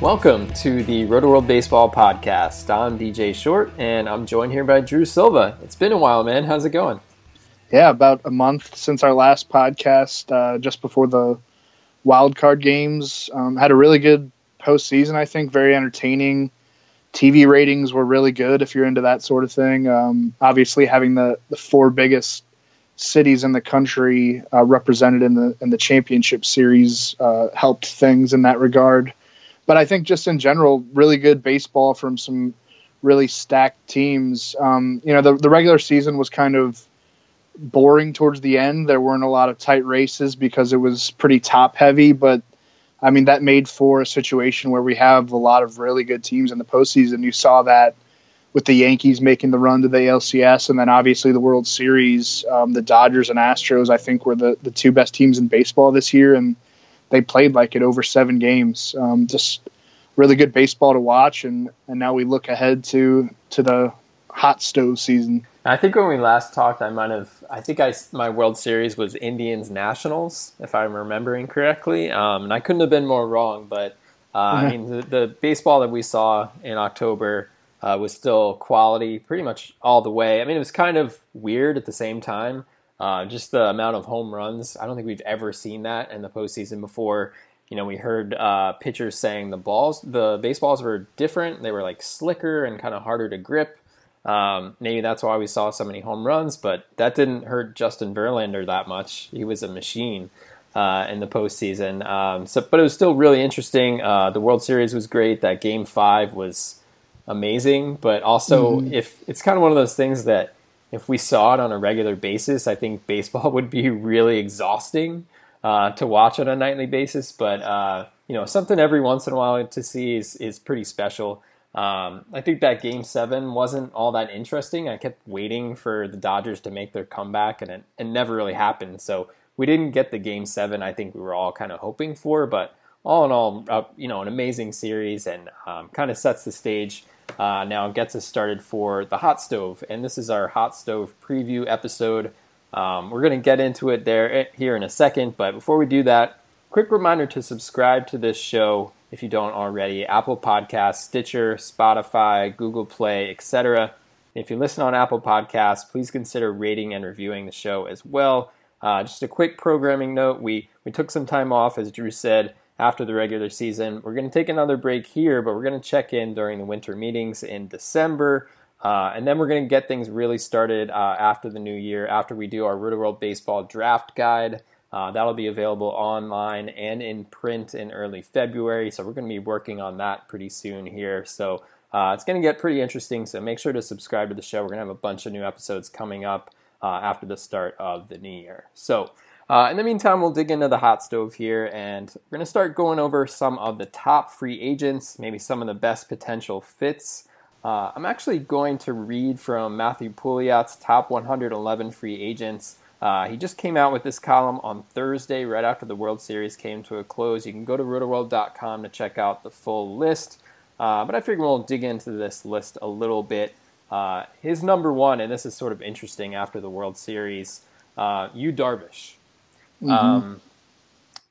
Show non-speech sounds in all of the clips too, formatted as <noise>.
Welcome to the Rotoworld Baseball Podcast. I'm DJ Short, and I'm joined here by Drew Silva. It's been a while, man. How's it going? Yeah, about a month since our last podcast, uh, just before the wild card games. Um, had a really good postseason, I think, very entertaining. TV ratings were really good if you're into that sort of thing. Um, obviously, having the, the four biggest cities in the country uh, represented in the in the championship series uh, helped things in that regard. But I think just in general, really good baseball from some really stacked teams. Um, you know, the the regular season was kind of boring towards the end. There weren't a lot of tight races because it was pretty top heavy, but I mean that made for a situation where we have a lot of really good teams in the postseason. You saw that with the Yankees making the run to the ALCS, and then obviously the World Series. Um, the Dodgers and Astros, I think, were the the two best teams in baseball this year, and they played like it over seven games. Um, just really good baseball to watch, and and now we look ahead to to the hot stove season. I think when we last talked, I might have. I think I my World Series was Indians Nationals, if I'm remembering correctly, um, and I couldn't have been more wrong. But uh, I mean, the, the baseball that we saw in October uh, was still quality, pretty much all the way. I mean, it was kind of weird at the same time. Uh, just the amount of home runs. I don't think we've ever seen that in the postseason before. You know, we heard uh, pitchers saying the balls, the baseballs were different. They were like slicker and kind of harder to grip. Um, maybe that's why we saw so many home runs, but that didn't hurt Justin Verlander that much. He was a machine uh, in the postseason. Um, so, but it was still really interesting. Uh, the World Series was great. That Game Five was amazing, but also if it's kind of one of those things that if we saw it on a regular basis, I think baseball <laughs> would be really exhausting uh, to watch on a nightly basis. But uh, you know, something every once in a while to see is is pretty special. Um, I think that Game Seven wasn't all that interesting. I kept waiting for the Dodgers to make their comeback, and it, it never really happened. So we didn't get the Game Seven. I think we were all kind of hoping for, but all in all, uh, you know, an amazing series, and um, kind of sets the stage. Uh, now gets us started for the hot stove, and this is our hot stove preview episode. Um, we're going to get into it there eh, here in a second, but before we do that, quick reminder to subscribe to this show if you don't already. Apple Podcasts, Stitcher, Spotify, Google Play, etc. If you listen on Apple Podcasts, please consider rating and reviewing the show as well. Uh, just a quick programming note: we we took some time off, as Drew said, after the regular season. We're going to take another break here, but we're going to check in during the winter meetings in December. Uh, and then we're going to get things really started uh, after the new year, after we do our Rotoworld Baseball Draft Guide. Uh, that'll be available online and in print in early February. So we're going to be working on that pretty soon here. So uh, it's going to get pretty interesting. So make sure to subscribe to the show. We're going to have a bunch of new episodes coming up uh, after the start of the new year. So uh, in the meantime, we'll dig into the hot stove here, and we're going to start going over some of the top free agents, maybe some of the best potential fits. Uh, I'm actually going to read from Matthew Pouliot's top 111 free agents. Uh, he just came out with this column on Thursday, right after the World Series came to a close. You can go to rotoworld.com to check out the full list. Uh, but I figure we'll dig into this list a little bit. Uh, his number one, and this is sort of interesting after the World Series, uh, Yu Darvish. Um,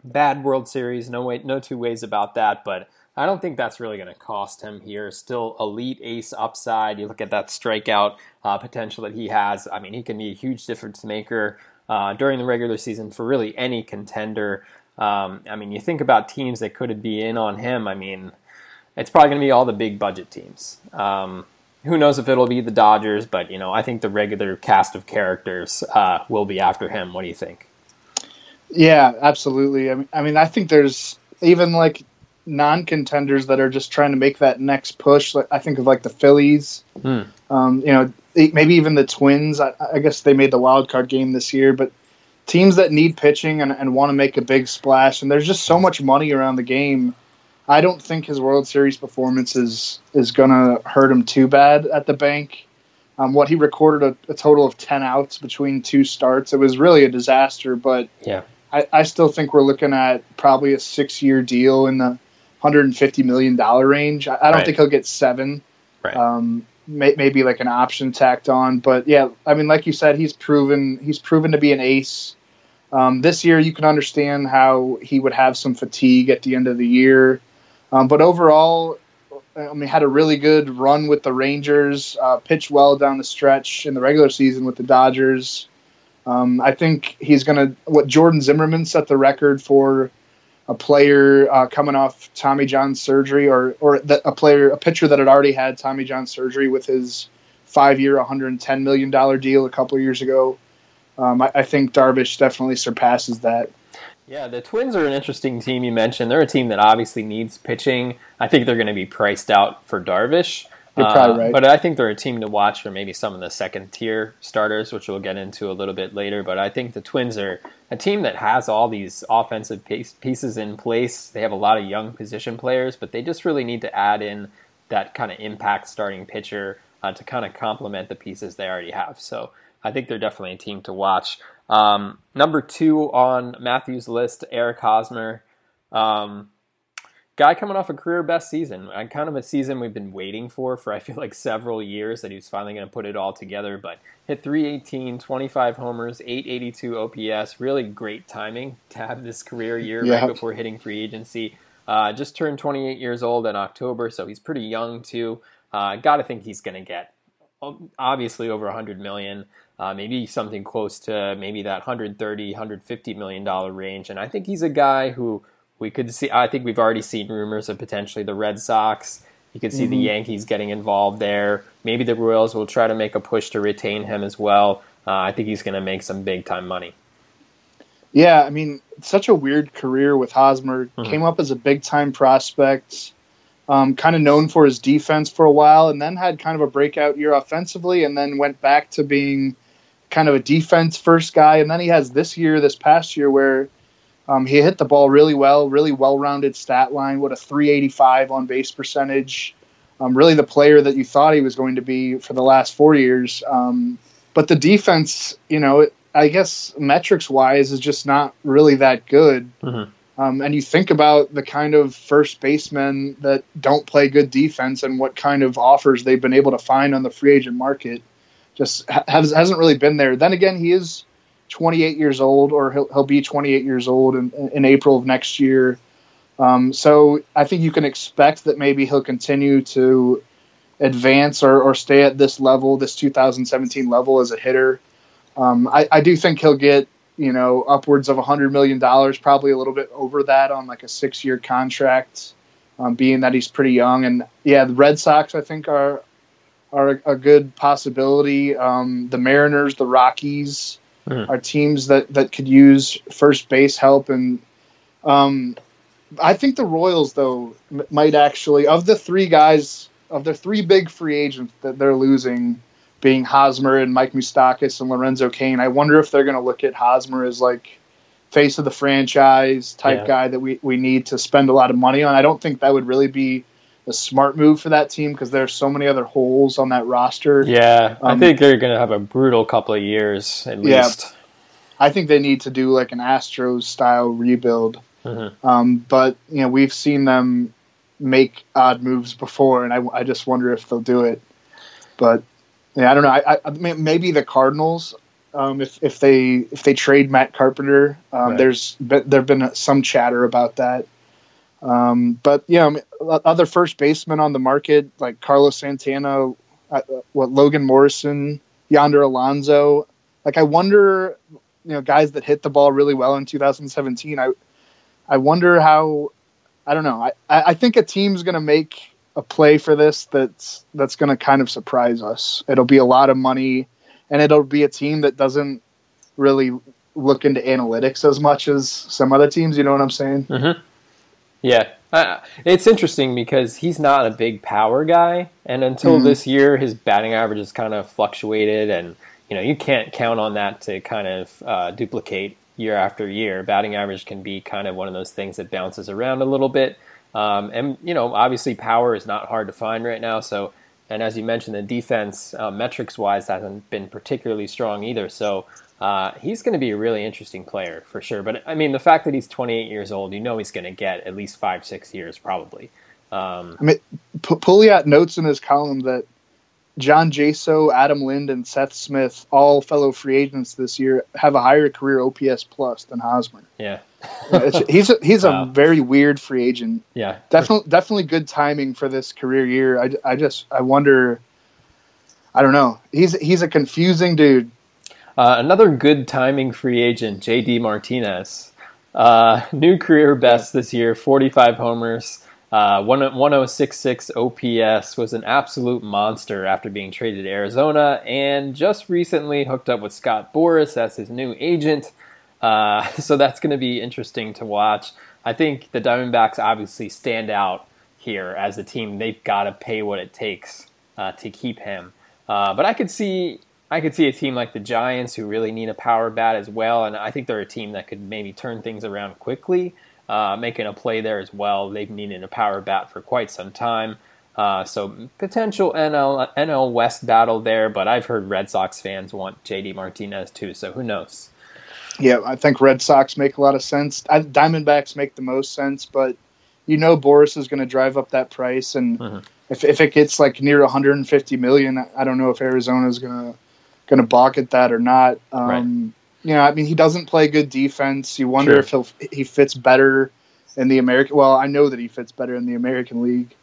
bad World Series, no way, no two ways about that. But I don't think that's really going to cost him here. Still elite ace upside. You look at that strikeout uh, potential that he has. I mean, he can be a huge difference maker uh, during the regular season for really any contender. Um, I mean, you think about teams that could be in on him. I mean, it's probably going to be all the big budget teams. Um, who knows if it'll be the Dodgers, but you know, I think the regular cast of characters uh, will be after him. What do you think? Yeah, absolutely. I mean, I mean, I think there's even like non-contenders that are just trying to make that next push. Like, I think of like the Phillies. Hmm. Um, you know, maybe even the Twins. I, I, guess they made the wild card game this year, but teams that need pitching and, and want to make a big splash, and there's just so much money around the game I don't think his World Series performance is is going to hurt him too bad at the bank. Um, what he recorded a, a, total of ten outs between two starts. It was really a disaster, but yeah, I, I still think we're looking at probably a six year deal in the 150 million dollar range. I, I don't right. think he'll get seven. Right. Um, may, maybe like an option tacked on, but yeah, I mean, like you said, he's proven he's proven to be an ace. Um, this year, you can understand how he would have some fatigue at the end of the year. Um, but overall, I mean, had a really good run with the Rangers, uh, pitched well down the stretch in the regular season with the Dodgers. Um, I think he's going to, what Jordan Zimmermann set the record for a player uh, coming off Tommy John surgery or, or the, a player, a pitcher that had already had Tommy John surgery with his five year, $110 million deal a couple years ago. Um, I, I think Darvish definitely surpasses that. Yeah, the Twins are an interesting team you mentioned. They're a team that obviously needs pitching. I think they're going to be priced out for Darvish. You're probably uh, right. But I think they're a team to watch for maybe some of the second tier starters, which we'll get into a little bit later. But I think the Twins are a team that has all these offensive pieces in place. They have a lot of young position players, but they just really need to add in that kind of impact starting pitcher uh, to kind of complement the pieces they already have. So I think they're definitely a team to watch. Um, number two on Matthew's list, Eric Hosmer. Um, guy coming off a career best season. Kind of a season we've been waiting for for I feel like several years that he was finally going to put it all together. But hit 318, 25 homers, 882 OPS. Really great timing to have this career year yeah. right before hitting free agency. Uh, just turned 28 years old in October, so he's pretty young too. Uh, Got to think he's going to get obviously over 100 million uh, maybe something close to maybe that 130, 150 million dollar range. And I think he's a guy who we could see. I think we've already seen rumors of potentially the Red Sox. You could see mm-hmm. the Yankees getting involved there. Maybe the Royals will try to make a push to retain him as well. Uh, I think he's going to make some big time money. Yeah, I mean, such a weird career with Hosmer. Mm-hmm. Came up as a big time prospect, um, kind of known for his defense for a while, and then had kind of a breakout year offensively, and then went back to being kind of a defense first guy, and then he has this year, this past year, where um, he hit the ball really well, really well rounded stat line. What a 385 on base percentage. Um, really the player that you thought he was going to be for the last four years. Um, but the defense, you know, I guess metrics wise is just not really that good. Mm-hmm. Um, and you think about the kind of first basemen that don't play good defense and what kind of offers they've been able to find on the free agent market just has, hasn't really been there. Then again, he is 28 years old, or he'll, he'll be 28 years old in, in April of next year. Um, so I think you can expect that maybe he'll continue to advance or, or stay at this level, this 2017 level as a hitter. Um, I, I do think he'll get you know upwards of a hundred million dollars, probably a little bit over that on like a six-year contract, um, being that he's pretty young. And yeah, the Red Sox I think are are a, good possibility. Um, the Mariners, the Rockies mm. are teams that, that could use first base help. And um, I think the Royals, though, m- might actually, of the three guys, of the three big free agents that they're losing, being Hosmer and Mike Moustakas and Lorenzo Cain, I wonder if they're going to look at Hosmer as like face of the franchise type yeah. guy that we, we need to spend a lot of money on. I don't think that would really be a smart move for that team because there's so many other holes on that roster. Yeah, um, I think they're going to have a brutal couple of years at yeah, least. I think they need to do like an Astros style rebuild. Mm-hmm. Um, but you know, we've seen them make odd moves before, and I, I just wonder if they'll do it. But yeah, I don't know. I, I maybe the Cardinals. Um, if if they if they trade Matt Carpenter, um, right. there's there've been some chatter about that. Um, but yeah, I mean, other first basemen on the market like Carlos Santana, uh, what Logan Morrison, Yonder Alonso. Like I wonder, you know, guys that hit the ball really well in 2017. I I wonder how. I don't know. I I think a team's going to make a play for this that's that's going to kind of surprise us. It'll be a lot of money, and it'll be a team that doesn't really look into analytics as much as some other teams. You know what I'm saying? Mm-hmm. Yeah, uh, it's interesting because he's not a big power guy, and until mm-hmm. this year, his batting average has kind of fluctuated, and you know you can't count on that to kind of uh, duplicate year after year. Batting average can be kind of one of those things that bounces around a little bit, um, and you know obviously power is not hard to find right now. So, and as you mentioned, the defense uh, metrics wise hasn't been particularly strong either. So uh, he's going to be a really interesting player for sure. But I mean, the fact that he's 28 years old, you know he's going to get at least five, six years probably. Um, I mean, P- Pouliot notes in his column that John Jaso, Adam Lind, and Seth Smith, all fellow free agents this year, have a higher career OPS plus than Hosmer. Yeah, he's a, he's <laughs> wow. a very weird free agent. Yeah, definitely definitely good timing for this career year. I, I just I wonder. I don't know. He's he's a confusing dude. Uh, another good timing free agent, JD Martinez. Uh, new career best this year 45 homers, uh, 1066 OPS, was an absolute monster after being traded to Arizona, and just recently hooked up with Scott Boras as his new agent. Uh, <laughs> so that's going to be interesting to watch. I think the Diamondbacks obviously stand out here as a team. They've got to pay what it takes uh, to keep him. Uh, but I could see I could see a team like the Giants who really need a power bat as well, and I think they're a team that could maybe turn things around quickly, uh, making a play there as well. They've needed a power bat for quite some time. Uh, so potential NL NL West battle there, but I've heard Red Sox fans want JD Martinez too, so who knows? Yeah, I think Red Sox make a lot of sense. I, Diamondbacks make the most sense, but you know Boras is going to drive up that price, and mm-hmm. if if it gets like near 150 million, I don't know if Arizona is going to going to balk at that or not. Um, right. You know, I mean, he doesn't play good defense. You wonder sure. if he'll, he fits better in the American. Well, I know that he fits better in the American League.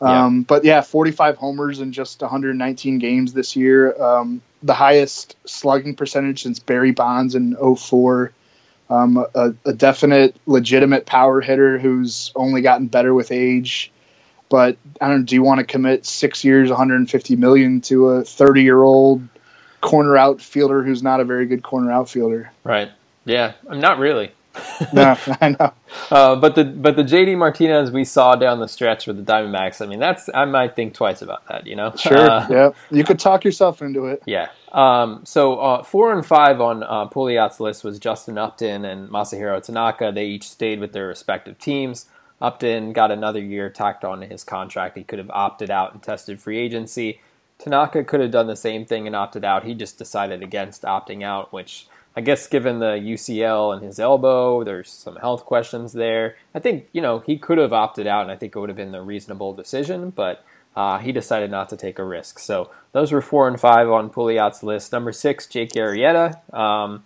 Um, yeah. But yeah, 45 homers in just 119 games this year. Um, the highest slugging percentage since Barry Bonds in 04. Um, a, a, definite, legitimate power hitter who's only gotten better with age. But I don't. Do you want to commit six years, 150 million to a 30 year old corner outfielder who's not a very good corner outfielder. Right. Yeah. Not really. <laughs> no, I know. <laughs> Uh, but the but the JD Martinez we saw down the stretch with the Diamondbacks. I mean, that's I might think twice about that. You know. Sure. Uh, <laughs> yeah. You could talk yourself into it. Yeah. Um, so uh, four and five on uh, Pouliot's list was Justin Upton and Masahiro Tanaka. They each stayed with their respective teams. Upton got another year tacked on to his contract. He could have opted out and tested free agency. Tanaka could have done the same thing and opted out. He just decided against opting out, which I guess given the UCL and his elbow, there's some health questions there. I think, you know, he could have opted out and I think it would have been the reasonable decision, but uh, he decided not to take a risk. So those were four and five on Pouliot's list. Number six, Jake Arrieta. Um,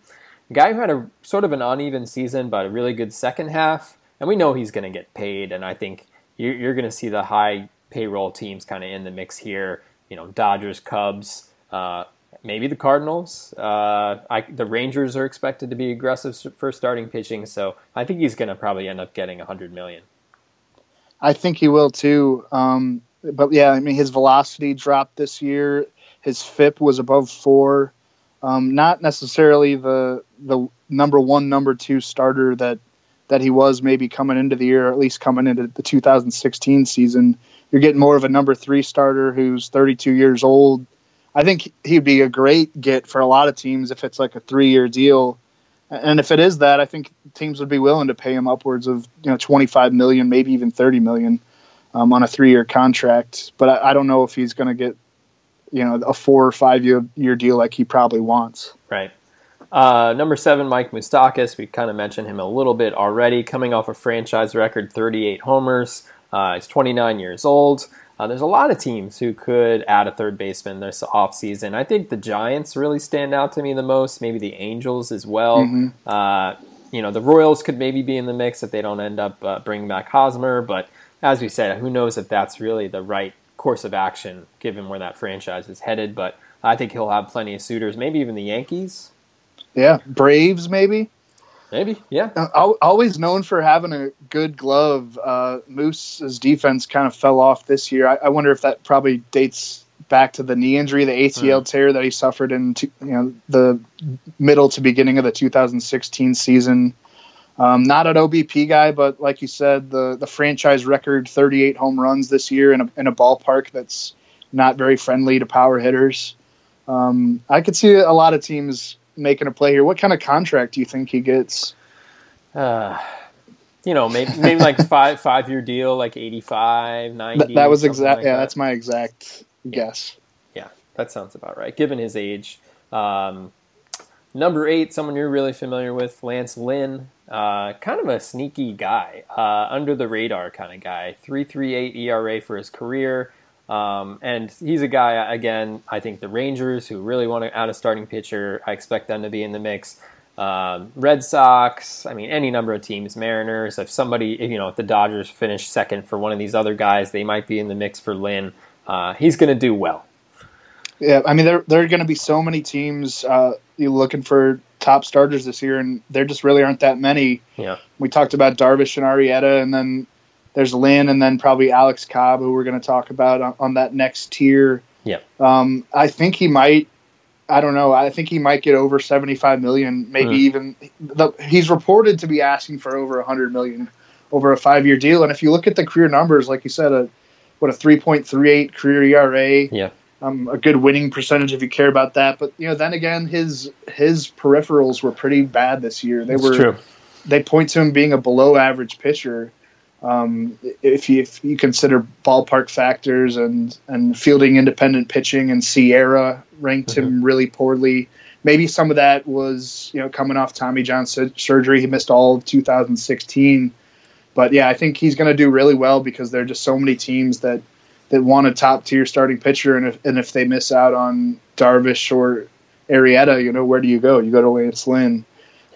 guy who had a sort of an uneven season, but a really good second half. And we know he's going to get paid, and I think you're, you're going to see the high payroll teams kind of in the mix here you know, Dodgers, Cubs, uh, maybe the Cardinals. Uh, I, the Rangers are expected to be aggressive for starting pitching, so I think he's going to probably end up getting a hundred million. I think he will too. Um, but yeah, I mean, his velocity dropped this year. His FIP was above four. Um, not necessarily the the number one, number two starter that that he was maybe coming into the year, or at least coming into the 2016 season you're getting more of a number three starter who's 32 years old. I think he'd be a great get for a lot of teams if it's like a three year deal. And if it is that, I think teams would be willing to pay him upwards of you know 25 million, maybe even 30 million um, on a three year contract. But I, I don't know if he's going to get you know a four or five year year deal like he probably wants. Right. Uh, number seven, Mike Moustakas. We kind of mentioned him a little bit already. Coming off a franchise record 38 homers, uh, he's 29 years old. Uh, there's a lot of teams who could add a third baseman this offseason. I think the Giants really stand out to me the most, maybe the Angels as well. Mm-hmm. Uh, you know, the Royals could maybe be in the mix if they don't end up uh, bringing back Hosmer. But as we said, who knows if that's really the right course of action given where that franchise is headed. But I think he'll have plenty of suitors, maybe even the Yankees. Yeah, Braves maybe. Maybe, yeah. Uh, always known for having a good glove. Uh, Moose's defense kind of fell off this year. I, I, wonder if that probably dates back to the knee injury, the ACL mm. tear that he suffered in you know the middle to beginning of the 2016 season. Um, not an OBP guy, but like you said, the the franchise record 38 home runs this year in a, in a ballpark that's not very friendly to power hitters. Um, I could see a lot of teams making a play here. What kind of contract do you think he gets? Uh, you know, maybe, maybe like <laughs> five five year deal, like 85, 90. That, that was exact. Like yeah, that. that's my exact guess. Yeah, that sounds about right. Given his age. Um, number eight, someone you're really familiar with, Lance Lynn. Uh, kind of a sneaky guy, uh, under the radar kind of guy. 3.38 ERA for his career. Um, and he's a guy, again, I think the Rangers, who really want to add a starting pitcher, I expect them to be in the mix. Um, Red Sox, I mean, any number of teams, Mariners, if somebody, if, you know, if the Dodgers finish second for one of these other guys, they might be in the mix for Lynn. Uh, he's going to do well. Yeah, I mean, there, there are going to be so many teams uh, looking for top starters this year, and there just really aren't that many. Yeah. We talked about Darvish and Arrieta, and then there's Lynn, and then probably Alex Cobb, who we're going to talk about on, on, that next tier. Yeah. Um, I think he might. I don't know. I think he might get over 75 million, maybe mm. even. The, he's reported to be asking for over 100 million over a five-year deal. And if you look at the career numbers, like you said, a what a 3.38 career ERA. Yeah. Um, a good winning percentage if you care about that. But you know, then again, his his peripherals were pretty bad this year. They That's were. True. They point to him being a below average pitcher. Um, if, you, if you consider ballpark factors and, and fielding independent pitching and SIERA ranked mm-hmm. him really poorly. Maybe some of that was you know coming off Tommy John surgery. He missed all of 2016, but yeah, I think he's going to do really well because there are just so many teams that that want a top tier starting pitcher, and if and if they miss out on Darvish or Arrieta, you know where do you go? You go to Lance Lynn.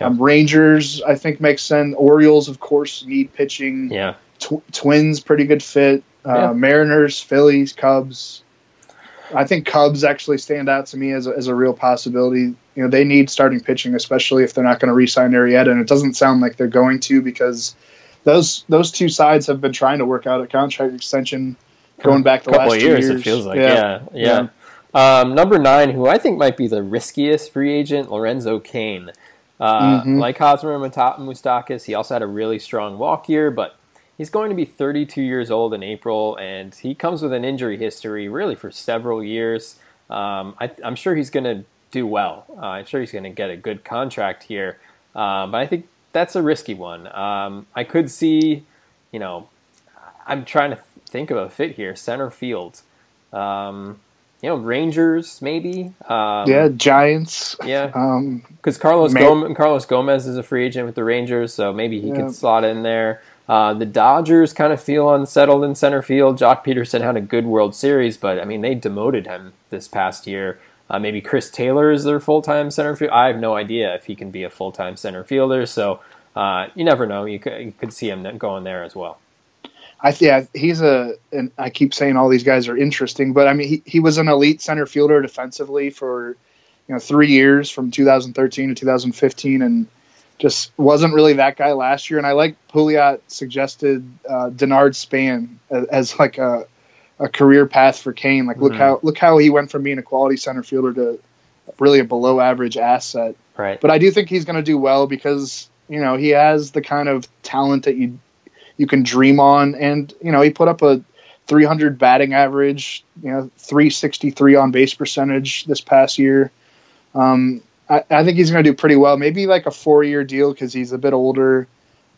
Um, Rangers, I think, makes sense. Orioles, of course, need pitching. Yeah. Tw- twins, pretty good fit. Uh, yeah. Mariners, Phillies, Cubs. I think Cubs actually stand out to me as a, as a real possibility. You know, they need starting pitching, especially if they're not going to re-sign Arrieta, and it doesn't sound like they're going to because those those two sides have been trying to work out a contract extension going back the last years, years. It feels like, yeah, yeah. yeah. yeah. Um, number nine, who I think might be the riskiest free agent, Lorenzo Cain. Uh, mm-hmm. Like Hosmer and Moustakas, he also had a really strong walk year, but he's going to be 32 years old in April, and he comes with an injury history really for several years. Um, I, am sure he's going to do well. Uh, I'm sure he's going to get a good contract here, uh, but I think that's a risky one. Um, I could see, you know, I'm trying to think of a fit here. Center field. Um, you know, Rangers maybe. Um, yeah, Giants. Yeah, because um, Carlos Gomez, Carlos Gomez is a free agent with the Rangers, so maybe he yeah. could slot in there. Uh, the Dodgers kind of feel unsettled in center field. Joc Pederson had a good World Series, but I mean they demoted him this past year. Uh, maybe Chris Taylor is their full time center field. I have no idea if he can be a full time center fielder. So uh, you never know. You could, you could see him going there as well. I yeah, he's a. And I keep saying all these guys are interesting, but I mean, he, he was an elite center fielder defensively for you know three years from 2013 to 2015, and just wasn't really that guy last year. And I like Pouliot suggested uh, Denard Span as, as, like a a career path for Cain. Like look mm-hmm. how look how he went from being a quality center fielder to really a below average asset. Right. But I do think he's going to do well because you know he has the kind of talent that you you can dream on. And you know, he put up a 300 batting average, you know, 363 on base percentage this past year. Um, I, I, think he's going to do pretty well. Maybe like a four year deal because he's a bit older,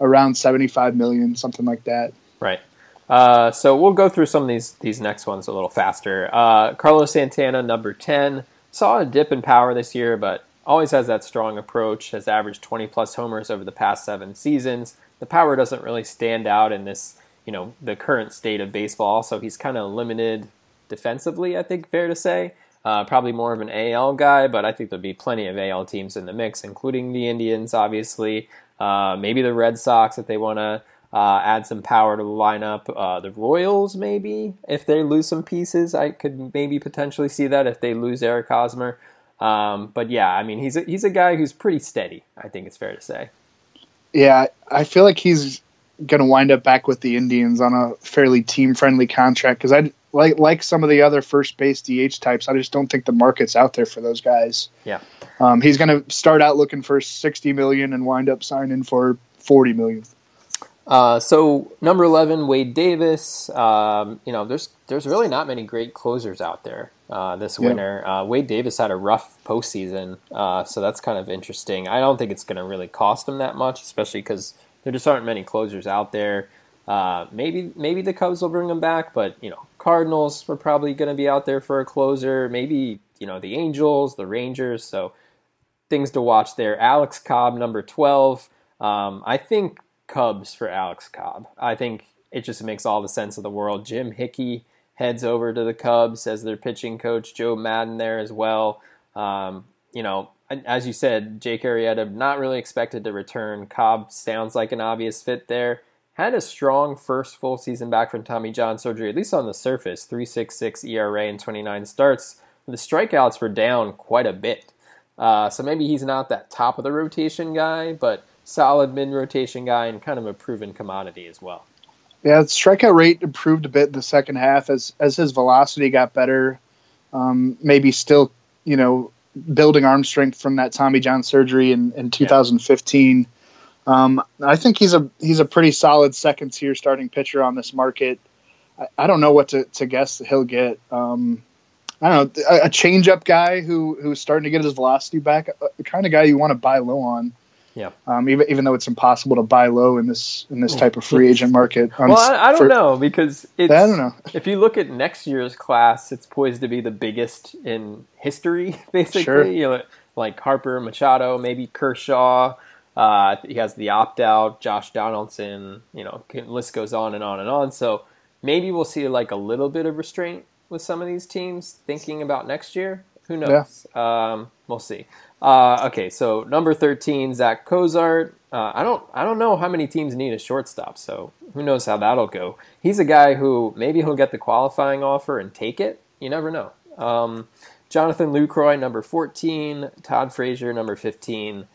around 75 million, something like that. Right. Uh, so we'll go through some of these these next ones a little faster. Uh, Carlos Santana, number 10, saw a dip in power this year, but always has that strong approach. Has averaged 20 plus homers over the past seven seasons the power doesn't really stand out in this, you know, the current state of baseball. So he's kind of limited defensively, I think, fair to say. Uh, probably more of an AL guy, but I think there'll be plenty of AL teams in the mix, including the Indians, obviously. Uh, maybe the Red Sox if they want to uh, add some power to the lineup. Uh, the Royals, maybe if they lose some pieces, I could maybe potentially see that if they lose Eric Hosmer. Um, but yeah, I mean, he's a, he's a guy who's pretty steady. I think it's fair to say. Yeah, I feel like he's going to wind up back with the Indians on a fairly team friendly contract because I like like some of the other first base DH types. I just don't think the market's out there for those guys. Yeah, um, he's going to start out looking for sixty million and wind up signing for forty million. Uh, so number eleven, Wade Davis. Um, you know, there's there's really not many great closers out there uh, this yeah. winter. Uh, Wade Davis had a rough postseason, uh, so that's kind of interesting. I don't think it's going to really cost him that much, especially because there just aren't many closers out there. Uh, maybe maybe the Cubs will bring him back, but you know, Cardinals were probably going to be out there for a closer. Maybe you know the Angels, the Rangers. So things to watch there. Alex Cobb, number twelve. Um, I think Cubs for Alex Cobb. I think it just makes all the sense of the world. Jim Hickey heads over to the Cubs as their pitching coach. Joe Maddon, there as well. Um, you know, as you said, Jake Arrieta not really expected to return. Cobb sounds like an obvious fit there. Had a strong first full season back from Tommy John surgery, at least on the surface. 3.66 ERA and 29 starts. The strikeouts were down quite a bit. Uh, so maybe he's not that top of the rotation guy, but solid mid rotation guy and kind of a proven commodity as well. Yeah, strikeout rate improved a bit in the second half as as his velocity got better. Um, maybe still, you know, building arm strength from that Tommy John surgery in, in 2015. Yeah. Um, I think he's a he's a pretty solid second tier starting pitcher on this market. I, I don't know what to, to guess he'll get. Um, I don't know a, a changeup guy who who's starting to get his velocity back, the kind of guy you want to buy low on. Yeah. Um, even even though it's impossible to buy low in this in this type of free agent market. well, I, I don't for, know because it's, I don't know. <laughs> If you look at next year's class, it's poised to be the biggest in history, <laughs> basically. Sure. You know, like Harper, Machado, maybe Kershaw. Uh, he has the opt out, Josh Donaldson. You know, list goes on and on and on. So maybe we'll see like a little bit of restraint with some of these teams thinking about next year. Who knows? Yeah. Um, we'll see. Uh, okay, so number thirteen, Zach Cozart. Uh, I don't, I don't know how many teams need a shortstop, so who knows how that'll go. He's a guy who maybe he'll get the qualifying offer and take it. You never know. Um, Jonathan Lucroy, number fourteen. Todd Frazier, number fifteen.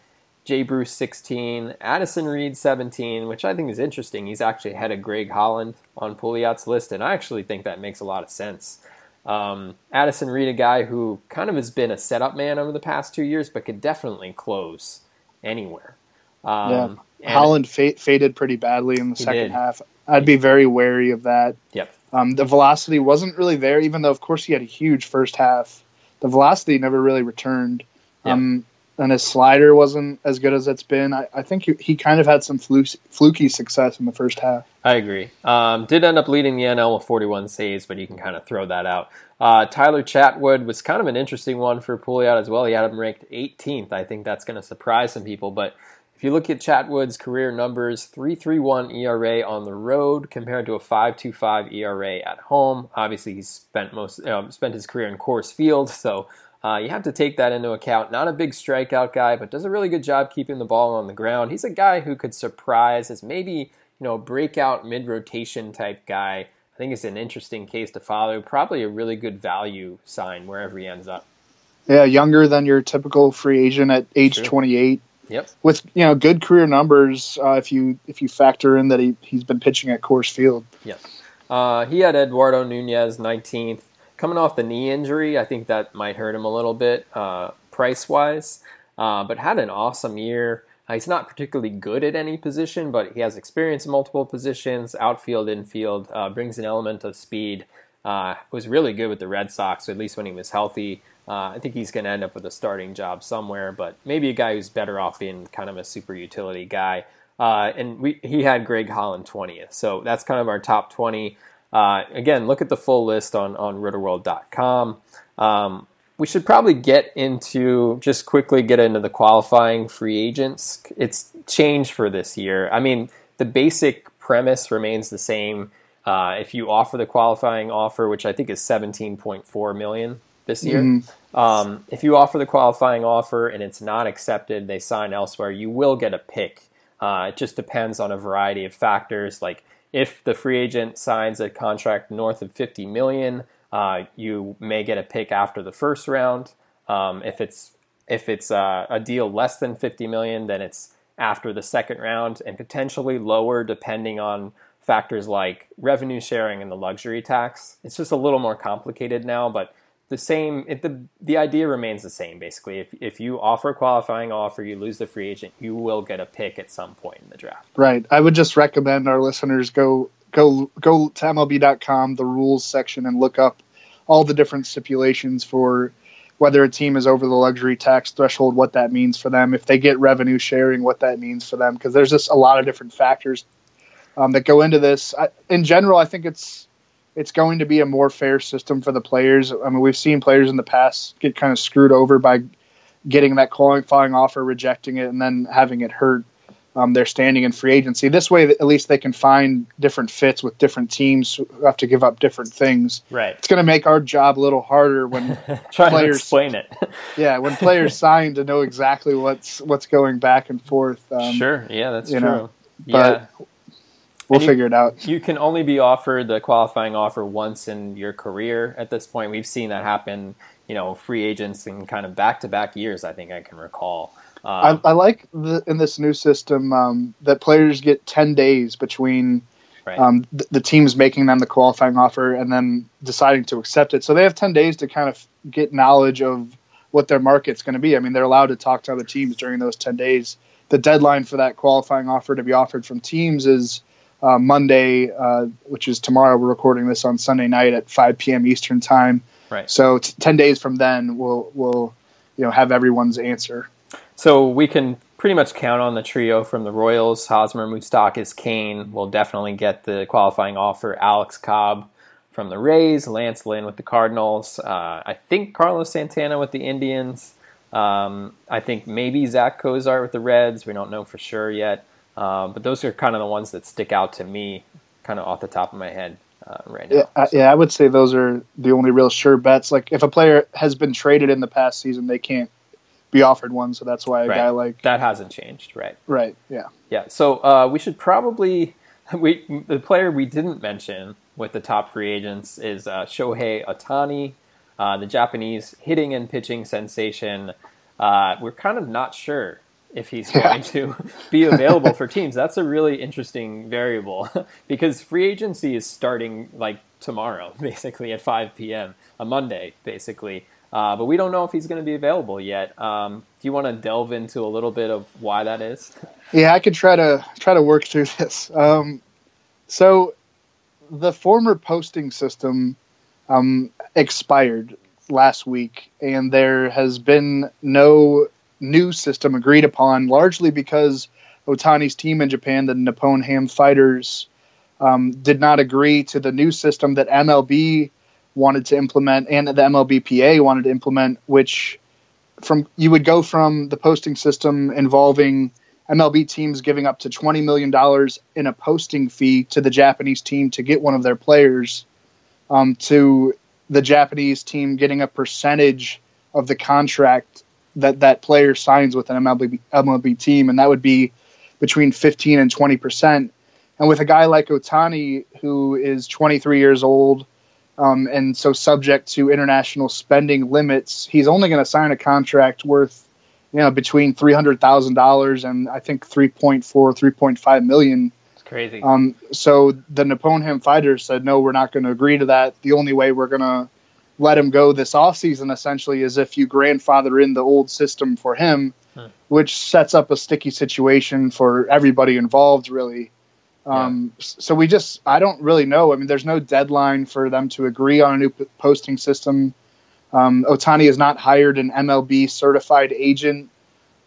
Jay Bruce, 16. Addison Reed, 17, which I think is interesting. He's actually ahead of Greg Holland on Pouliot's list, and I actually think that makes a lot of sense. Um, Addison Reed, a guy who kind of has been a setup man over the past two years, but could definitely close anywhere. Um, yeah. Holland fa- faded pretty badly in the second did. half. I'd be very wary of that. Yep. Um, the velocity wasn't really there, even though, of course, he had a huge first half. The velocity never really returned. Yep. Um, and his slider wasn't as good as it's been. I, I think he, he, kind of had some fluky success in the first half. I agree. Um, did end up leading the NL with 41 saves, but you can kind of throw that out. Uh, Tyler Chatwood was kind of an interesting one for Pouliot as well. He had him ranked 18th. I think that's going to surprise some people. But if you look at Chatwood's career numbers, 3.31 ERA on the road compared to a 5.25 ERA at home. Obviously, he's spent most um, spent his career in Coors Field, <laughs> so uh, you have to take that into account. Not a big strikeout guy, but does a really good job keeping the ball on the ground. He's a guy who could surprise as maybe you know a breakout mid rotation type guy. I think it's an interesting case to follow. Probably a really good value sign wherever he ends up. Yeah, younger than your typical free agent at age True. 28. Yep. With you know good career numbers, uh, if you if you factor in that he he's been pitching at Coors Field. Yep. Uh, he had Eduardo Nunez 19th coming off the knee injury, I think that might hurt him a little bit uh, price wise. Uh, but had an awesome year. Uh, he's not particularly good at any position, but he has experience in multiple positions, outfield, infield, uh, brings an element of speed. Uh, was really good with the Red Sox, at least when he was healthy. Uh, I think he's going to end up with a starting job somewhere, but maybe a guy who's better off being kind of a super utility guy. and we, he had Greg Holland 20th, so that's kind of our top 20. Uh, again, look at the full list on, on rotoworld.com. Um, we should probably get into, just quickly get into the qualifying free agents. It's changed for this year. I mean, the basic premise remains the same. Uh, if you offer the qualifying offer, which I think is 17.4 million this year, mm-hmm. um, if you offer the qualifying offer and it's not accepted, they sign elsewhere, you will get a pick Uh, it just depends on a variety of factors. Like if the free agent signs a contract north of 50 million, uh, you may get a pick after the first round. Um, if it's if it's uh, a deal less than 50 million, then it's after the second round and potentially lower depending on factors like revenue sharing and the luxury tax. It's just a little more complicated now, but the same the the idea remains the same basically. If if you offer a qualifying offer, you lose the free agent, you will get a pick at some point in the draft. Right. I would just recommend our listeners go go go to MLB.com, the rules section, and look up all the different stipulations for whether a team is over the luxury tax threshold, what that means for them, if they get revenue sharing, what that means for them, because there's just a lot of different factors um, that go into this. I, in general, I think it's it's going to be a more fair system for the players. I mean, we've seen players in the past get kind of screwed over by getting that qualifying offer, rejecting it, and then having it hurt um, their standing in free agency. This way, at least they can find different fits with different teams who have to give up different things. Right. It's going to make our job a little harder when <laughs> Trying players to explain it. <laughs> yeah, when players sign to know exactly what's what's going back and forth. Um, sure. Yeah, that's you true. know, yeah. We'll And you- figure it out. You can only be offered the qualifying offer once in your career at this point. We've seen that happen, you know, free agents in kind of back to back years, I think I can recall. I, Um, I like the, in this new system um, that players get 10 days between right. um, the, the teams making them the qualifying offer and then deciding to accept it. So they have 10 days to kind of get knowledge of what their market's going to be. I mean, they're allowed to talk to other teams during those 10 days. The deadline for that qualifying offer to be offered from teams is uh, Monday, uh, which is tomorrow. We're recording this on Sunday night at 5 p.m. Eastern time. right. So t- 10 days from then, we'll, we'll you know, have everyone's answer. So we can pretty much count on the trio from the Royals. Hosmer, Moustakas, Cain will definitely get the qualifying offer. Alex Cobb from the Rays, Lance Lynn with the Cardinals. Uh, I think Carlos Santana with the Indians. Um, I think maybe Zach Cozart with the Reds. We don't know for sure yet. Uh, but those are kind of the ones that stick out to me, kind of off the top of my head uh, right now. Yeah, I, yeah, I would say those are the only real sure bets. Like if a player has been traded in the past season, they can't be offered one. So that's why a Right. guy like that hasn't changed, right? right, yeah, Yeah, so uh, we should probably <laughs> we the player we didn't mention with the top free agents is uh, Shohei Ohtani, uh, the Japanese hitting and pitching sensation. Uh, we're kind of not sure if he's going to <laughs> be available for teams. That's a really interesting variable <laughs> because free agency is starting like tomorrow, <laughs> basically at 5 p.m. a Monday, basically. Uh, but we don't know if he's going to be available yet. Um, do you want to delve into a little bit of why that is? yeah. I could try to try to work through this. Um, so the former posting system um, expired last week, and there has been no new system agreed upon, largely because Ohtani's team in Japan, the Nippon Ham Fighters, um, did not agree to the new system that MLB wanted to implement and the MLBPA wanted to implement, which from you would go from the posting system involving MLB teams giving up to twenty million dollars in a posting fee to the Japanese team to get one of their players, um, to the Japanese team getting a percentage of the contract that that player signs with an MLB MLB team, and that would be between fifteen and twenty percent. And with a guy like Ohtani, who is 23 years old, um, and so subject to international spending limits, he's only going to sign a contract worth, you know, between three hundred thousand dollars and I think 3.4, 3.5 million. It's crazy. Um, so the Nippon Ham fighters said, no, we're not going to agree to that. The only way we're going to let him go this offseason essentially is if you grandfather in the old system for him, which sets up a sticky situation for everybody involved, really. Um, s- So we just, I don't really know. I mean, there's no deadline for them to agree on a new p- posting system. Um, Ohtani has not hired an MLB certified agent.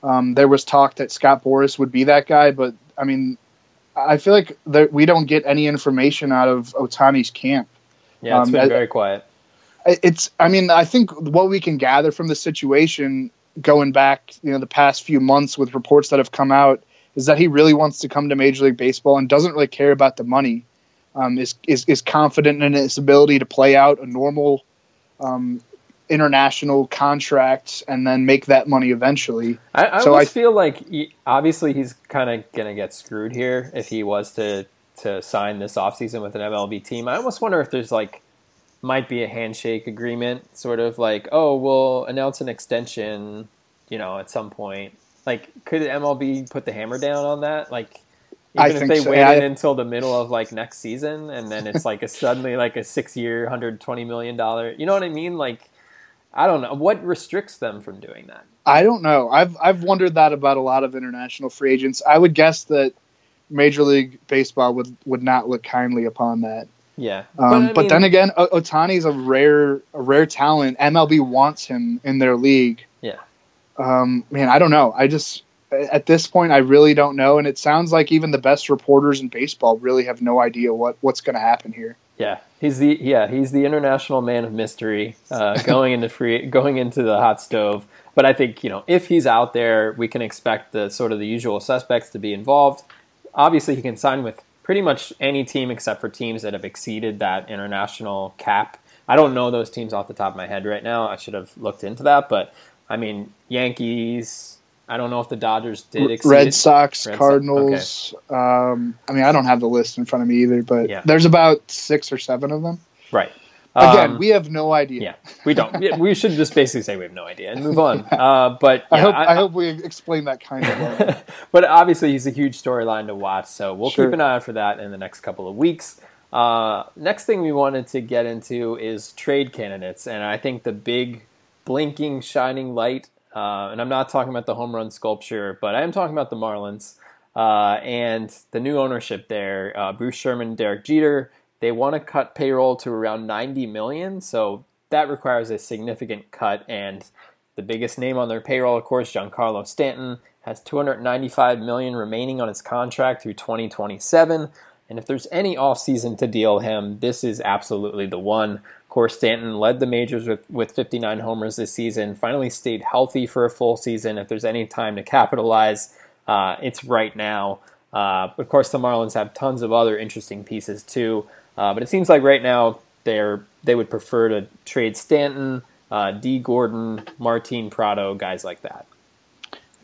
Um, there was talk that Scott Boras would be that guy, but I mean, I feel like there, we don't get any information out of Ohtani's camp. yeah, it's um, been very quiet. I- It's, I mean, I think what we can gather from the situation going back, you know, the past few months with reports that have come out is that he really wants to come to Major League Baseball and doesn't really care about the money. Um, is, is is confident in his ability to play out a normal um, international contract and then make that money eventually. I, I So I- feel like he, obviously he's kind of going to get screwed here if he was to to sign this offseason with an MLB team. I almost wonder if there's like might be a handshake agreement, sort of like, oh, we'll announce an extension, you know, at some point. Like, could MLB put the hammer down on that? Like, even if they so, waited yeah. until the middle of like next season, and then it's like a suddenly like a six-year, hundred twenty million dollar. You know what I mean? Like, I don't know what restricts them from doing that. I don't know. I've I've wondered that about a lot of international free agents. I would guess that Major League Baseball would would not look kindly upon that. Yeah, Um, but I mean- then again, o- Ohtani's a rare a rare talent. MLB wants him in their league. yeah. Um, man, I don't know. I just at this point, I really don't know. And it sounds like even the best reporters in baseball really have no idea what what's going to happen here. Yeah, he's the yeah he's the international man of mystery uh, <laughs> going into free going into the hot stove. But I think you know if he's out there, we can expect the sort of the usual suspects to be involved. Obviously, he can sign with pretty much any team except for teams that have exceeded that international cap. I don't know those teams off the top of my head right now. I should have looked into that, but I mean Yankees. I don't know if the Dodgers did exceed Red. Sox, Red Sox, Cardinals. Um, I mean, I don't have the list in front of me either, but Yeah. there's about six or seven of them. right. Again, Um, we have no idea. Yeah, we don't. We should just basically say we have no idea and move on. <laughs> Uh, but I hope I, hope we explain that kind of <laughs> but obviously he's a huge storyline to watch, so we'll Sure. keep an eye out for that in the next couple of weeks. Uh, next thing we wanted to get into is trade candidates, and I think the big blinking shining light, uh, and I'm not talking about the home run sculpture, but I am talking about the Marlins uh, and the new ownership there. Uh, Bruce Sherman, Derek Jeter, they want to cut payroll to around 90 million, so that requires a significant cut and the biggest name on their payroll, of course, Giancarlo Stanton, has 295 million remaining on his contract through 2027. And if there's any offseason to deal him, this is absolutely the one. Of course, Stanton led the majors with, with 59 homers this season, finally stayed healthy for a full season. If there's any time to capitalize, uh, it's right now. Uh, of course, the Marlins have tons of other interesting pieces too, uh, but it seems like right now they're they would prefer to trade Stanton, uh, Dee Gordon, Martin Prado, guys like that.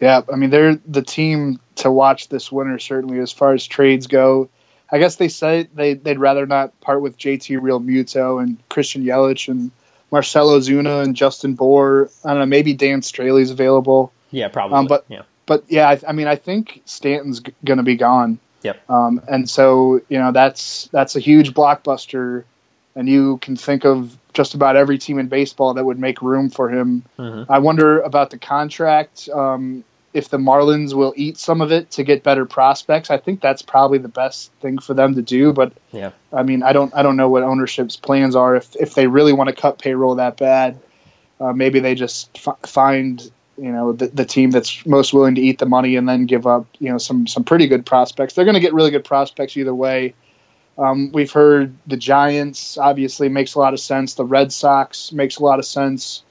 Yeah, I mean they're the team to watch this winter certainly as far as trades go. I guess they say they they'd rather not part with JT Realmuto and Christian Yelich and Marcell Ozuna and Justin Bour. I don't know, maybe Dan Straily's available. Yeah, probably. Um, but- yeah, But yeah, I, I mean I think Stanton's g- going to be gone. Yep. Um, and so you know that's that's a huge blockbuster, and you can think of just about every team in baseball that would make room for him. Mhm. I wonder about the contract. Um, if the Marlins will eat some of it to get better prospects, I think that's probably the best thing for them to do. But yeah, I mean, I don't I don't know what ownership's plans are. If if they really want to cut payroll that bad, uh, maybe they just f- find you know the, the team that's most willing to eat the money and then give up you know some some pretty good prospects. They're going to get really good prospects either way. Um, we've heard the Giants obviously makes a lot of sense. The Red Sox makes a lot of sense.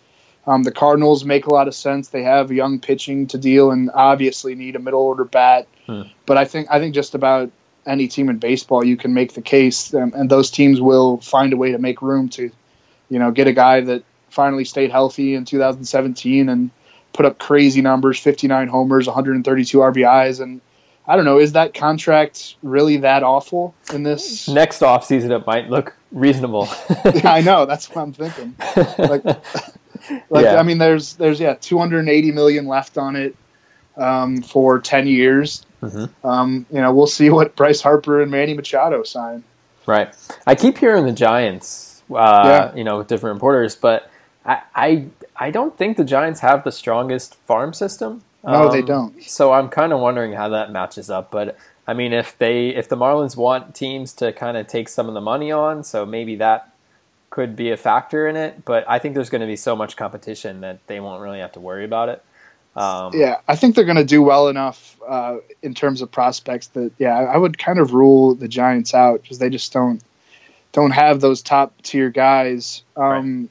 Um, the Cardinals make a lot of sense. They have young pitching to deal and obviously need a middle order bat. Hmm. But I think I think just about any team in baseball you can make the case, um, and those teams will find a way to make room to, you know, get a guy that finally stayed healthy in 2017 and put up crazy numbers 59 homers 132 rbis and i don't know is that contract really that awful in this next offseason it might look reasonable. <laughs> i know that's what i'm thinking like, <laughs> like Yeah. i mean there's there's yeah 280 million left on it um, for 10 years Mhm. um, you know we'll see what bryce harper and manny machado sign Right. I keep hearing the Giants, uh, Yeah. you know, with different reporters, but I, I I don't think the Giants have the strongest farm system. No, they Um, don't. So I'm kind of wondering how that matches up. But I mean, if they if the Marlins want teams to kind of take some of the money on, so maybe that could be a factor in it. But I think there's going to be so much competition that they won't really have to worry about it. Um, Yeah, I think they're going to do well enough uh, in terms of prospects that yeah, I would kind of rule the Giants out because they just don't don't have those top tier guys. Um,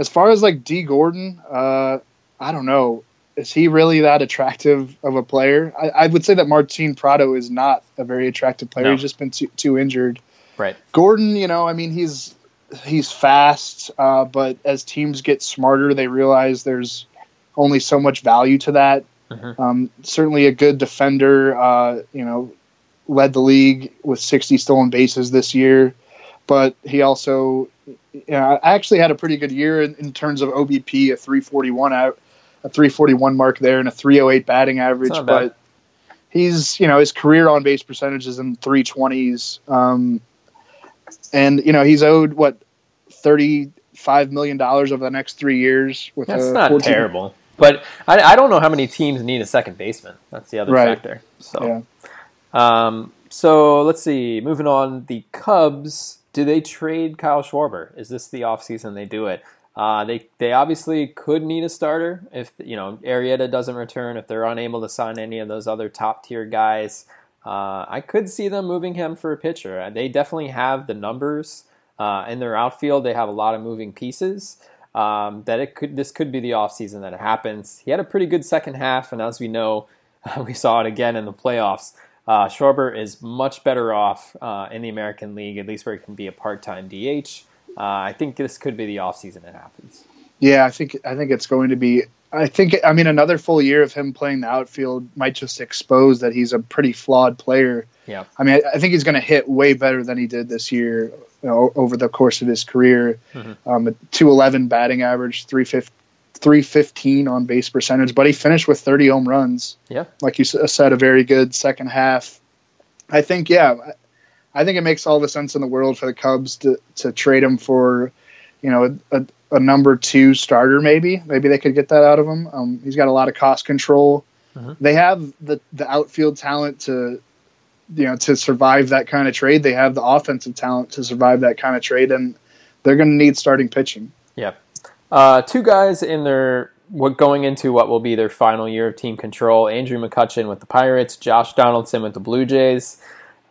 As far as like Dee Gordon, uh, I don't know. Is he really that attractive of a player? I, I would say that Martin Prado is not a very attractive player. No. He's just been too, too injured. Right. Gordon, you know, I mean, he's he's fast, uh, but as teams get smarter, they realize there's only so much value to that. Mm-hmm. Um, certainly a good defender. Uh, you know, led the league with 60 stolen bases this year, but he also, you know, actually had a pretty good year in, in terms of OBP, a 341 out, a 341 mark there, and a 308 batting average. But he's, you know, his career on base percentage is in 320s. Um, and you know he's owed what 35 million dollars over the next three years. With that's not 14... terrible. But I, I, don't know how many teams need a second baseman. That's the other right. factor. So, yeah. um, so let's see. Moving on, the Cubs. Do they trade Kyle Schwarber? Is this the offseason they do it? Uh, they they obviously could need a starter if you know Arrieta doesn't return. If they're unable to sign any of those other top tier guys, uh, I could see them moving him for a pitcher. Uh, they definitely have the numbers uh, in their outfield. They have a lot of moving pieces. Um, that it could this could be the offseason that it happens. He had a pretty good second half, and as we know, <laughs> we saw it again in the playoffs. Uh, Schwarber is much better off uh, in the American League, at least where he can be a part-time DH. Uh, I think this could be the offseason it happens. Yeah, I think I think it's going to be I think I mean another full year of him playing the outfield might just expose that he's a pretty flawed player. Yeah. I mean, I, I think he's going to hit way better than he did this year you know, over the course of his career. Mm-hmm. Um, 211 batting average, 315 on base percentage, but he finished with 30 home runs. Yeah. Like you said, a very good second half. I think, yeah, I think it makes all the sense in the world for the Cubs to, to trade him for, you know, a, a number two starter, maybe. Maybe they could get that out of him. Um, he's got a lot of cost control. Uh-huh. They have the the outfield talent to, you know, to survive that kind of trade. They have the offensive talent to survive that kind of trade, and they're going to need starting pitching. Yeah, uh, two guys in their what going into what will be their final year of team control. Andrew McCutchen with the Pirates, Josh Donaldson with the Blue Jays.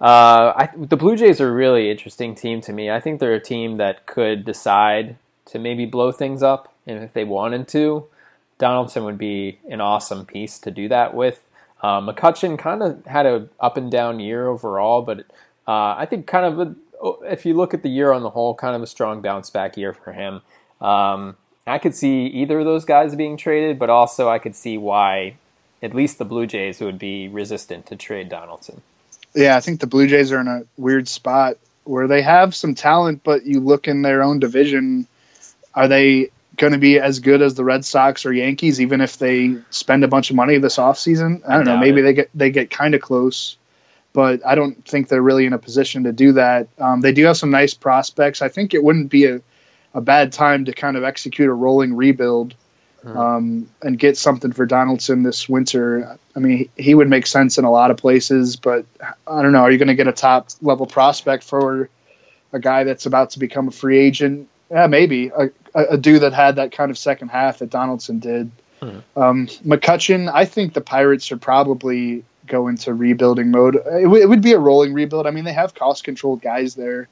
Uh, I, the Blue Jays are a really interesting team to me. I think they're a team that could decide to maybe blow things up. And if they wanted to, Donaldson would be an awesome piece to do that with. Uh, McCutchen kind of had a up and down year overall, but uh, I think kind of a, if you look at the year on the whole, kind of a strong bounce back year for him. Um, I could see either of those guys being traded, but also I could see why at least the Blue Jays would be resistant to trade Donaldson. Yeah, I think the Blue Jays are in a weird spot where they have some talent, but you look in their own division are they going to be as good as the Red Sox or Yankees, even if they spend a bunch of money this offseason? I don't know. Maybe it. they get they get kind of close, but I don't think they're really in a position to do that. Um, they do have some nice prospects. I think it wouldn't be a, a bad time to kind of execute a rolling rebuild hmm. um, and get something for Donaldson this winter. I mean, he, would make sense in a lot of places, but I don't know. Are you going to get a top level prospect for a guy that's about to become a free agent? Yeah, maybe a, a, dude that had that kind of second half that Donaldson did. Hmm. Um, McCutchen, I think the Pirates should probably go into rebuilding mode. It, w- it would be a rolling rebuild. I mean, they have cost controlled guys there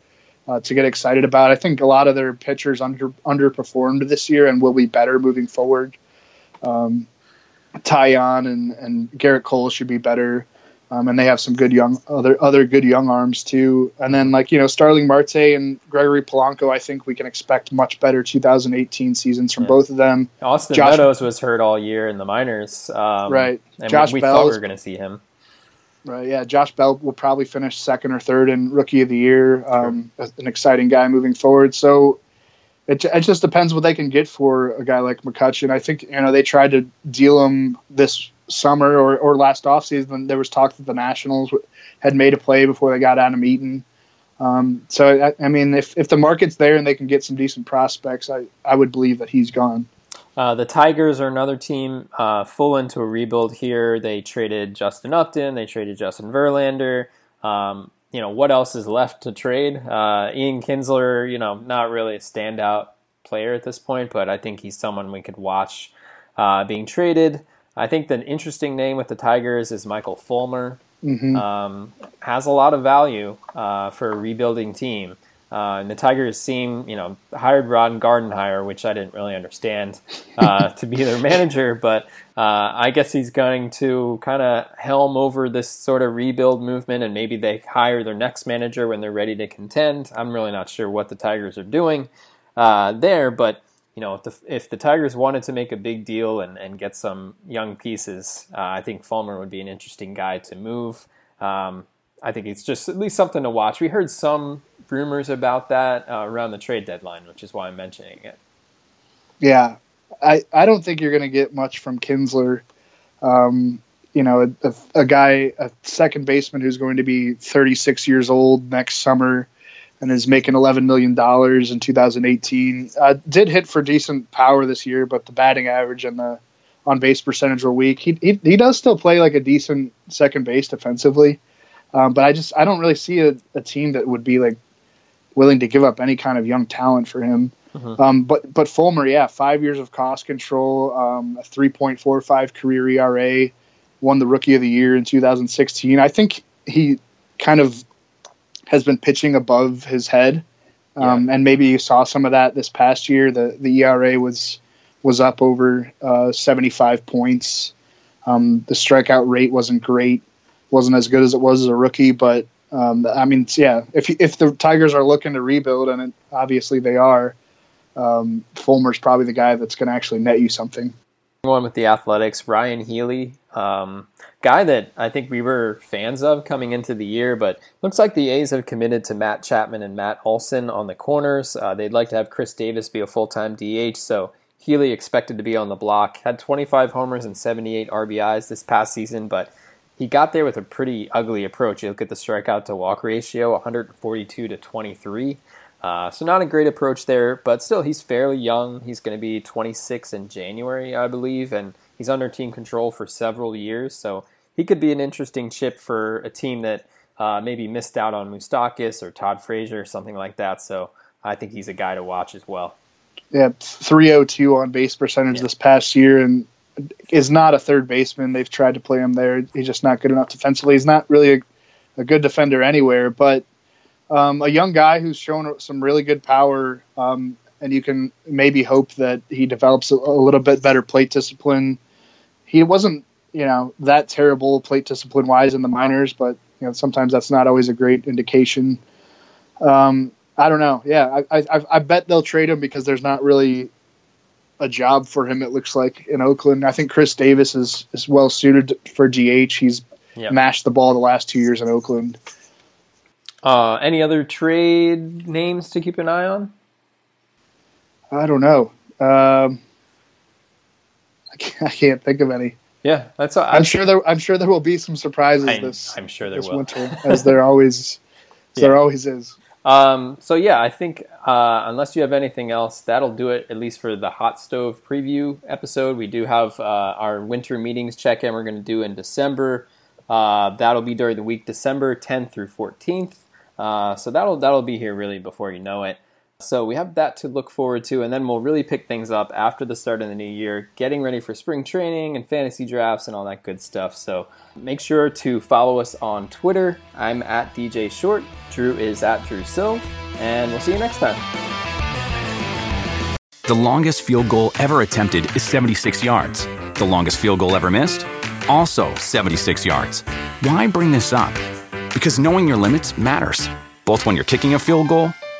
uh, to get excited about. I think a lot of their pitchers under underperformed this year and will be better moving forward. Um, Taillon and, and Gerrit Cole should be better. Um, and they have some good young other other good young arms too. And then like you know Starling Marte and Gregory Polanco, I think we can expect much better 2018 seasons from yeah. both of them. Austin Josh, Meadows was hurt all year in the minors, um, right? And Josh we, we thought we were going to see him. Right, yeah. Josh Bell will probably finish second or third in Rookie of the Year. Um, sure. An exciting guy moving forward. So it, it just depends what they can get for a guy like McCutchen. I think you know they tried to deal him this summer or, or last offseason, there was talk that the Nationals had made a play before they got Adam Eaton. Um, so, I, I, mean, if, if the market's there and they can get some decent prospects, I, I would believe that he's gone. Uh, the Tigers are another team uh, full into a rebuild here. They traded Justin Upton, they traded Justin Verlander. Um, you know, what else is left to trade? Uh, Ian Kinsler, you know, not really a standout player at this point, but I think he's someone we could watch uh, being traded. I think the interesting name with the Tigers is Michael Fulmer. Mm-hmm. Um, has a lot of value uh, for a rebuilding team. Uh, and the Tigers seem, you know, hired Ron Gardenhire, which I didn't really understand, uh, <laughs> to be their manager. But uh, I guess he's going to kind of helm over this sort of rebuild movement, and maybe they hire their next manager when they're ready to contend. I'm really not sure what the Tigers are doing uh, there, but you know, if the if the Tigers wanted to make a big deal and, and get some young pieces, uh, I think Fulmer would be an interesting guy to move. Um, I think it's just at least something to watch. We heard some rumors about that uh, around the trade deadline, which is why I'm mentioning it. Yeah, I I don't think you're going to get much from Kinsler. Um, you know, a, a, guy, a second baseman who's going to be 36 years old next summer and is making $11 million in 2018. Uh, did hit for decent power this year, but the batting average and the on base percentage were weak. He, he, he does still play like a decent second base defensively. Um, but I just, I don't really see a, a, team that would be like willing to give up any kind of young talent for him. Mm-hmm. Um, but, but Fulmer, yeah, five years of cost control, um, a 3.45 career ERA, won the rookie of the year in 2016. I think he kind of has been pitching above his head. Um, yeah. And maybe you saw some of that this past year. The the ERA was was up over uh, 75 points. Um, the strikeout rate wasn't great, wasn't as good as it was as a rookie. But um, I mean, yeah, if if the Tigers are looking to rebuild, and it, obviously they are, um, Fulmer's probably the guy that's going to actually net you something. One with the Athletics, Ryon Healy, um, guy that I think we were fans of coming into the year, but looks like the A's have committed to Matt Chapman and Matt Olson on the corners. Uh, they'd like to have Khris Davis be a full time DH, so Healy expected to be on the block. Had 25 homers and 78 RBIs this past season, but he got there with a pretty ugly approach. You look at the strikeout to walk ratio, 142 to 23. Uh, so not a great approach there, but still he's fairly young. He's going to be 26 in January, I believe, and he's under team control for several years. So he could be an interesting chip for a team that uh, maybe missed out on Moustakas or Todd Frazier or something like that. So I think he's a guy to watch as well. Yeah, 302 on base percentage yeah. this past year, and is not a third baseman. They've tried to play him there. He's just not good enough defensively. He's not really a, a good defender anywhere, but um, a young guy who's shown some really good power, um, and you can maybe hope that he develops a, a, little bit better plate discipline. He wasn't, you know, that terrible plate discipline wise in the minors, but you know sometimes that's not always a great indication. Um, I don't know. Yeah, I, I, I bet they'll trade him because there's not really a job for him. It looks like in Oakland. I think Khris Davis is is well suited for DH. He's yep. mashed the ball the last two years in Oakland. Uh, any other trade names to keep an eye on? I don't know. Um, I, can't, I can't think of any. Yeah, that's. I'm, I'm sure there. I'm sure there will be some surprises I, this. I'm sure there this will. winter, <laughs> as there always, as yeah. there always is. Um, so yeah, I think uh, unless you have anything else, that'll do it. At least for the hot stove preview episode, we do have uh, our winter meetings check in. We're going to do in December. Uh, that'll be during the week December 10th through 14th. Uh, so that'll that'll be here really before you know it. So we have that to look forward to, and then we'll really pick things up after the start of the new year, getting ready for spring training and fantasy drafts and all that good stuff. So make sure to follow us on Twitter. I'm at DJ Short. Drew is at Drew Sill, and we'll see you next time. The longest field goal ever attempted is 76 yards. The longest field goal ever missed, also 76 yards. Why bring this up? Because knowing your limits matters, both when you're kicking a field goal